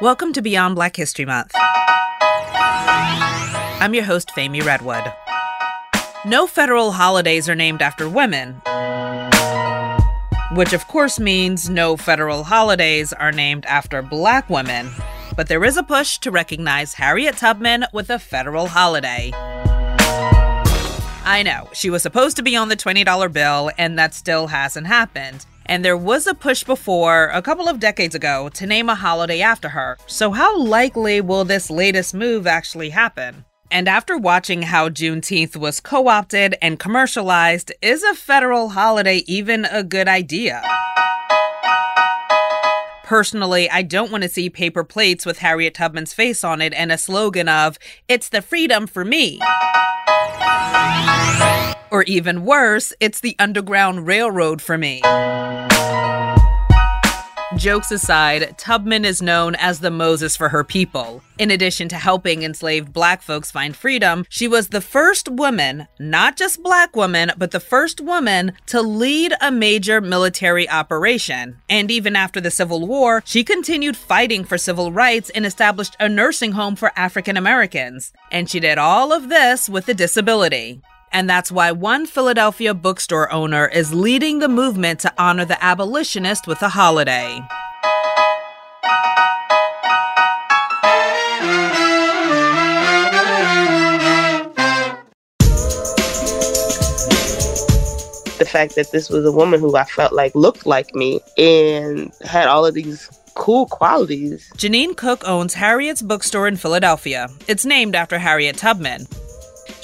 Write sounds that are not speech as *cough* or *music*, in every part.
Welcome to Beyond Black History Month. I'm your host, Femi Redwood. No federal holidays are named after women, which of course means no federal holidays are named after black women. But there is a push to recognize Harriet Tubman with a federal holiday. I know, she was supposed to be on the $20 bill, and that still hasn't happened. And there was a push before, a couple of decades ago, to name a holiday after her. So, how likely will this latest move actually happen? And after watching how Juneteenth was co opted and commercialized, is a federal holiday even a good idea? Personally, I don't want to see paper plates with Harriet Tubman's face on it and a slogan of, It's the freedom for me. Or even worse, it's the Underground Railroad for me. Jokes aside, Tubman is known as the Moses for her people. In addition to helping enslaved black folks find freedom, she was the first woman, not just black woman, but the first woman to lead a major military operation. And even after the Civil War, she continued fighting for civil rights and established a nursing home for African Americans. And she did all of this with a disability. And that's why one Philadelphia bookstore owner is leading the movement to honor the abolitionist with a holiday. the fact that this was a woman who I felt like looked like me and had all of these cool qualities. Jeannine Cook owns Harriet's bookstore in Philadelphia. It's named after Harriet Tubman.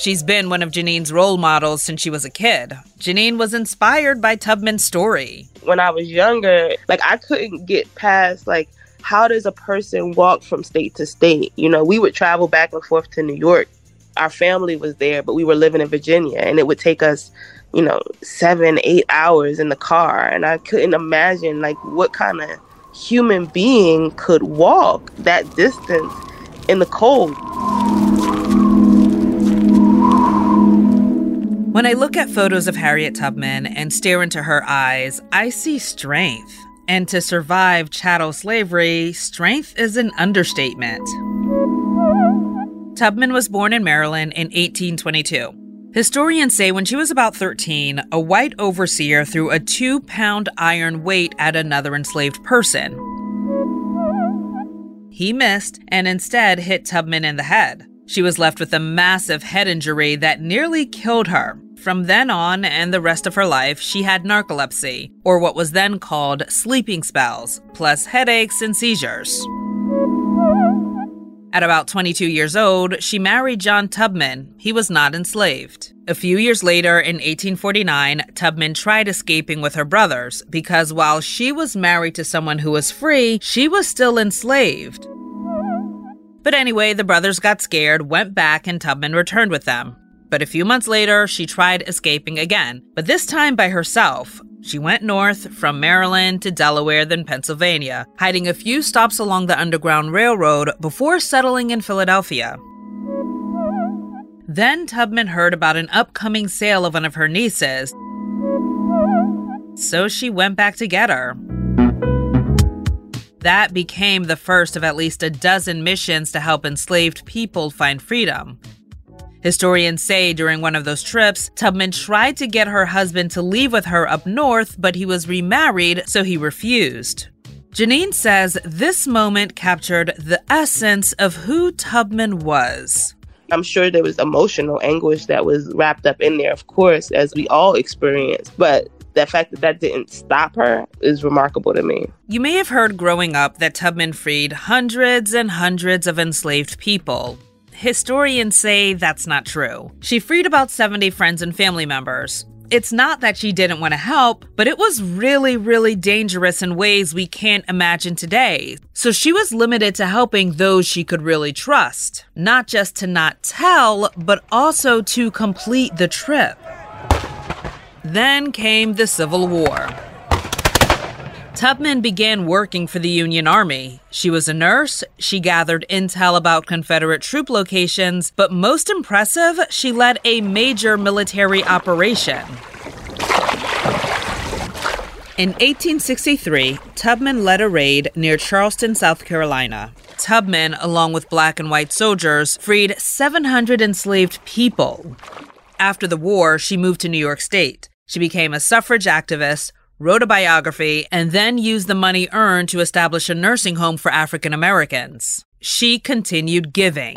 She's been one of Jeannine's role models since she was a kid. Jeannine was inspired by Tubman's story. When I was younger, like I couldn't get past like how does a person walk from state to state? You know, we would travel back and forth to New York. Our family was there, but we were living in Virginia and it would take us, you know, 7, 8 hours in the car and I couldn't imagine like what kind of human being could walk that distance in the cold. When I look at photos of Harriet Tubman and stare into her eyes, I see strength. And to survive chattel slavery, strength is an understatement. Tubman was born in Maryland in 1822. Historians say when she was about 13, a white overseer threw a two pound iron weight at another enslaved person. He missed and instead hit Tubman in the head. She was left with a massive head injury that nearly killed her. From then on and the rest of her life, she had narcolepsy, or what was then called sleeping spells, plus headaches and seizures. At about 22 years old, she married John Tubman. He was not enslaved. A few years later, in 1849, Tubman tried escaping with her brothers because while she was married to someone who was free, she was still enslaved. But anyway, the brothers got scared, went back, and Tubman returned with them. But a few months later, she tried escaping again, but this time by herself. She went north from Maryland to Delaware, then Pennsylvania, hiding a few stops along the Underground Railroad before settling in Philadelphia. Then Tubman heard about an upcoming sale of one of her nieces, so she went back to get her. That became the first of at least a dozen missions to help enslaved people find freedom. Historians say during one of those trips, Tubman tried to get her husband to leave with her up north, but he was remarried, so he refused. Jeannine says this moment captured the essence of who Tubman was. I'm sure there was emotional anguish that was wrapped up in there, of course, as we all experience. But the fact that that didn't stop her is remarkable to me. You may have heard growing up that Tubman freed hundreds and hundreds of enslaved people. Historians say that's not true. She freed about 70 friends and family members. It's not that she didn't want to help, but it was really, really dangerous in ways we can't imagine today. So she was limited to helping those she could really trust, not just to not tell, but also to complete the trip. Then came the Civil War. Tubman began working for the Union Army. She was a nurse, she gathered intel about Confederate troop locations, but most impressive, she led a major military operation. In 1863, Tubman led a raid near Charleston, South Carolina. Tubman, along with black and white soldiers, freed 700 enslaved people. After the war, she moved to New York State. She became a suffrage activist, wrote a biography, and then used the money earned to establish a nursing home for African Americans. She continued giving.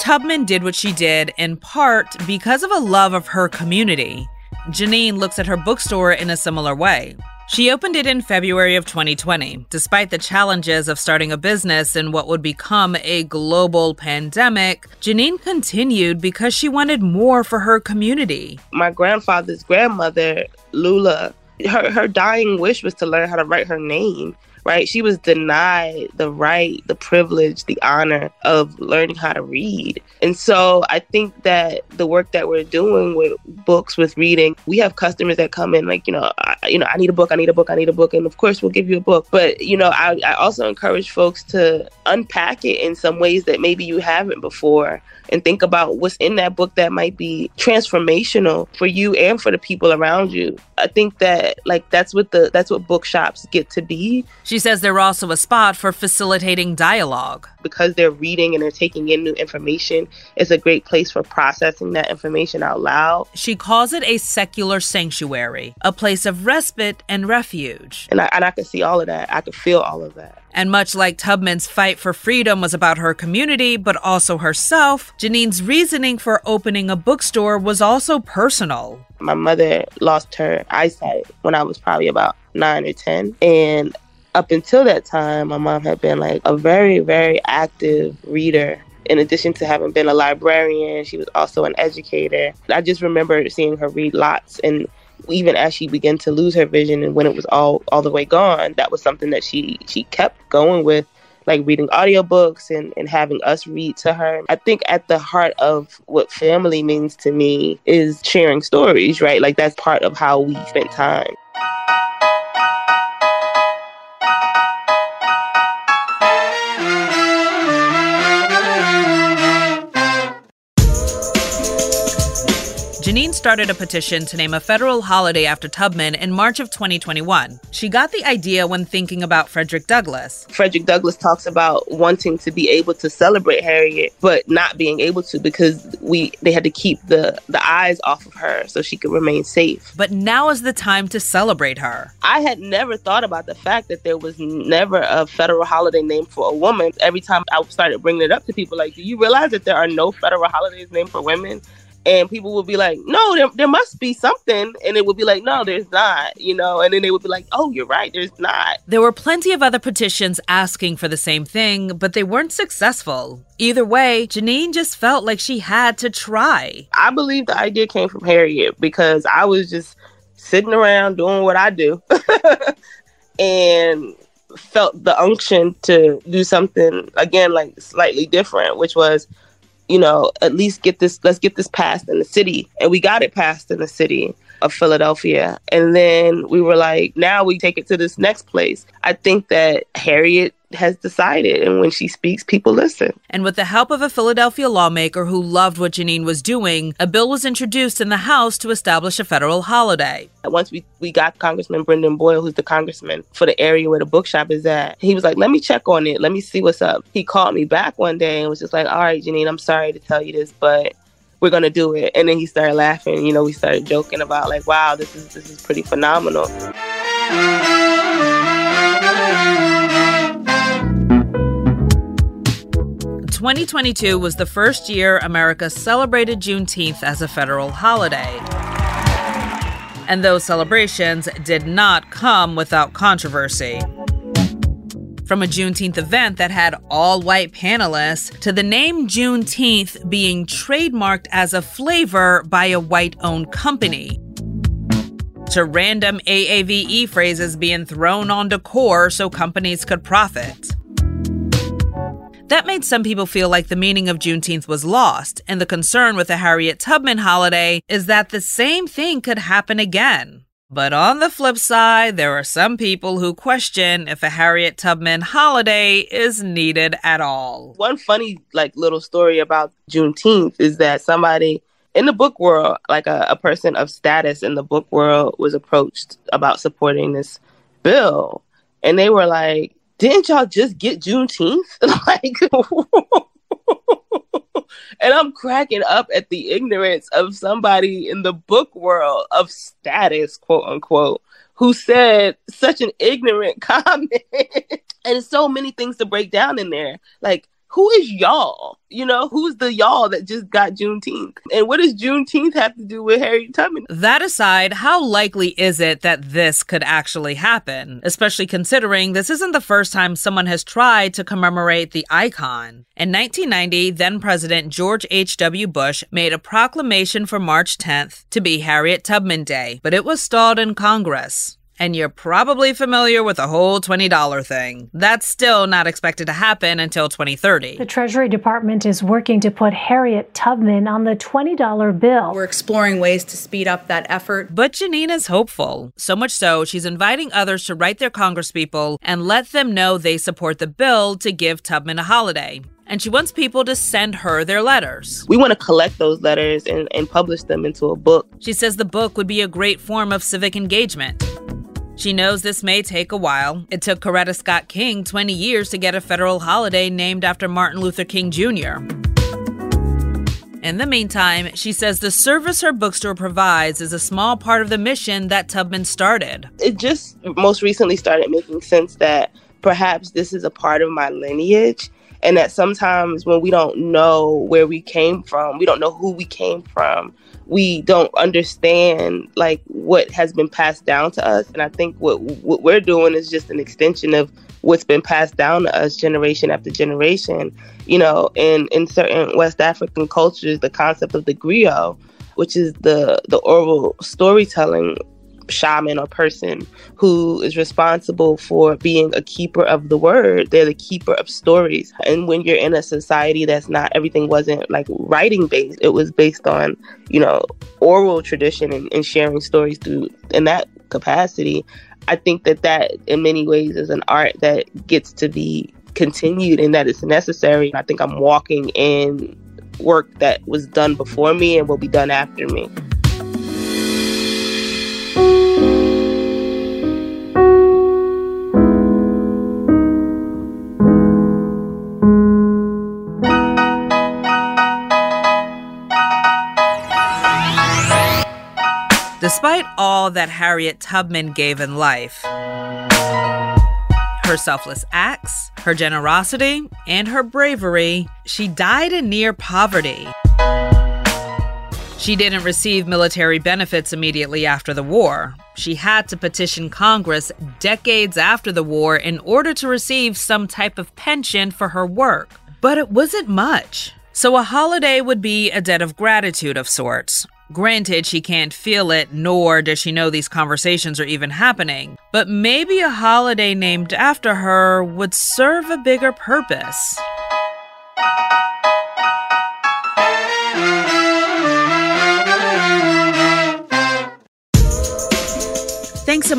Tubman did what she did in part because of a love of her community. Jeannine looks at her bookstore in a similar way. She opened it in February of 2020, despite the challenges of starting a business in what would become a global pandemic. Jeannine continued because she wanted more for her community. My grandfather's grandmother, Lula, her, her dying wish was to learn how to write her name right? She was denied the right, the privilege, the honor of learning how to read. And so I think that the work that we're doing with books, with reading, we have customers that come in like, you know, I, you know, I need a book, I need a book, I need a book, and of course we'll give you a book. But you know, I, I also encourage folks to unpack it in some ways that maybe you haven't before and think about what's in that book that might be transformational for you and for the people around you. I think that like that's what the that's what bookshops get to be. She says they're also a spot for facilitating dialogue. Because they're reading and they're taking in new information, it's a great place for processing that information out loud. She calls it a secular sanctuary, a place of respite and refuge. And I, and I could see all of that. I could feel all of that. And much like Tubman's fight for freedom was about her community, but also herself, Jeannine's reasoning for opening a bookstore was also personal. My mother lost her eyesight when I was probably about nine or 10. And up until that time, my mom had been like a very, very active reader. In addition to having been a librarian, she was also an educator. I just remember seeing her read lots and even as she began to lose her vision and when it was all all the way gone, that was something that she she kept going with like reading audiobooks and, and having us read to her. I think at the heart of what family means to me is sharing stories, right? Like that's part of how we spent time. Jeannine started a petition to name a federal holiday after Tubman in March of 2021. She got the idea when thinking about Frederick Douglass. Frederick Douglass talks about wanting to be able to celebrate Harriet, but not being able to because we they had to keep the the eyes off of her so she could remain safe. But now is the time to celebrate her. I had never thought about the fact that there was never a federal holiday named for a woman. Every time I started bringing it up to people, like, do you realize that there are no federal holidays named for women? And people would be like, "No, there, there must be something," and it would be like, "No, there's not," you know, and then they would be like, "Oh, you're right, there's not." There were plenty of other petitions asking for the same thing, but they weren't successful. Either way, Jeannine just felt like she had to try. I believe the idea came from Harriet because I was just sitting around doing what I do, *laughs* and felt the unction to do something again like slightly different, which was you know, at least get this, let's get this passed in the city. And we got it passed in the city of Philadelphia. And then we were like, now we take it to this next place. I think that Harriet has decided. And when she speaks, people listen. And with the help of a Philadelphia lawmaker who loved what Jeannine was doing, a bill was introduced in the House to establish a federal holiday. Once we, we got Congressman Brendan Boyle, who's the congressman for the area where the bookshop is at, he was like, let me check on it. Let me see what's up. He called me back one day and was just like, all right, Jeannine, I'm sorry to tell you this, but we're gonna do it. And then he started laughing. You know, we started joking about like, wow, this is this is pretty phenomenal. 2022 was the first year America celebrated Juneteenth as a federal holiday. And those celebrations did not come without controversy. From a Juneteenth event that had all white panelists to the name Juneteenth being trademarked as a flavor by a white owned company to random AAVE phrases being thrown on decor so companies could profit. That made some people feel like the meaning of Juneteenth was lost, and the concern with the Harriet Tubman holiday is that the same thing could happen again. But on the flip side, there are some people who question if a Harriet Tubman holiday is needed at all. One funny like little story about Juneteenth is that somebody in the book world, like a, a person of status in the book world, was approached about supporting this bill. And they were like, didn't y'all just get Juneteenth? *laughs* like, *laughs* and I'm cracking up at the ignorance of somebody in the book world of status, quote unquote, who said such an ignorant *laughs* comment. and so many things to break down in there. Like, who is y'all? You know, who's the y'all that just got Juneteenth? And what does Juneteenth have to do with Harry Tubman? That aside, how likely is it that this could actually happen? Especially considering this isn't the first time someone has tried to commemorate the icon. In 1990, then President George H.W. Bush made a proclamation for March 10th to be Harriet Tubman Day, but it was stalled in Congress and you're probably familiar with the whole $20 thing. That's still not expected to happen until 2030. The Treasury Department is working to put Harriet Tubman on the $20 bill. We're exploring ways to speed up that effort. But Jeannine's hopeful. So much so, she's inviting others to write their congresspeople and let them know they support the bill to give Tubman a holiday and she wants people to send her their letters. We want to collect those letters and, and publish them into a book. She says the book would be a great form of civic engagement. She knows this may take a while. It took Coretta Scott King 20 years to get a federal holiday named after Martin Luther King Jr. In the meantime, she says the service her bookstore provides is a small part of the mission that Tubman started. It just most recently started making sense that perhaps this is a part of my lineage and that sometimes when we don't know where we came from, we don't know who we came from, we don't understand like what has been passed down to us. And i think what what we're doing is just an extension of what's been passed down to us generation after generation you know in in certain west african cultures the concept of the griot which is the the oral storytelling shaman or person who is responsible for being a keeper of the word. They're the keeper of stories. And when you're in a society that's not, everything wasn't like writing based, it was based on, you know, oral tradition and, and sharing stories through in that capacity. I think that that in many ways is an art that gets to be continued and that it's necessary. I think I'm walking in work that was done before me and will be done after me. Despite all that Harriet Tubman gave in life, her selfless acts, her generosity, and her bravery, she died in near poverty. She didn't receive military benefits immediately after the war. She had to petition Congress decades after the war in order to receive some type of pension for her work. But it wasn't much. So a holiday would be a debt of gratitude of sorts. Granted, she can't feel it, nor does she know these conversations are even happening. But maybe a holiday named after her would serve a bigger purpose.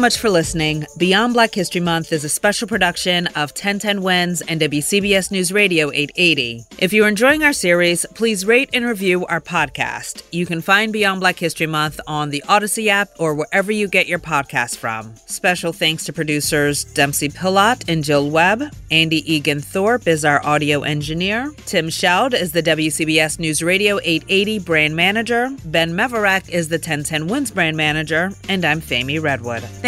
Much for listening. Beyond Black History Month is a special production of 1010 Wins and WCBS News Radio 880. If you're enjoying our series, please rate and review our podcast. You can find Beyond Black History Month on the Odyssey app or wherever you get your podcast from. Special thanks to producers Dempsey Pillot and Jill Webb. Andy Egan Thorpe is our audio engineer. Tim Scheld is the WCBS News Radio 880 brand manager. Ben Mevorach is the 1010 Wins brand manager. And I'm Femi Redwood.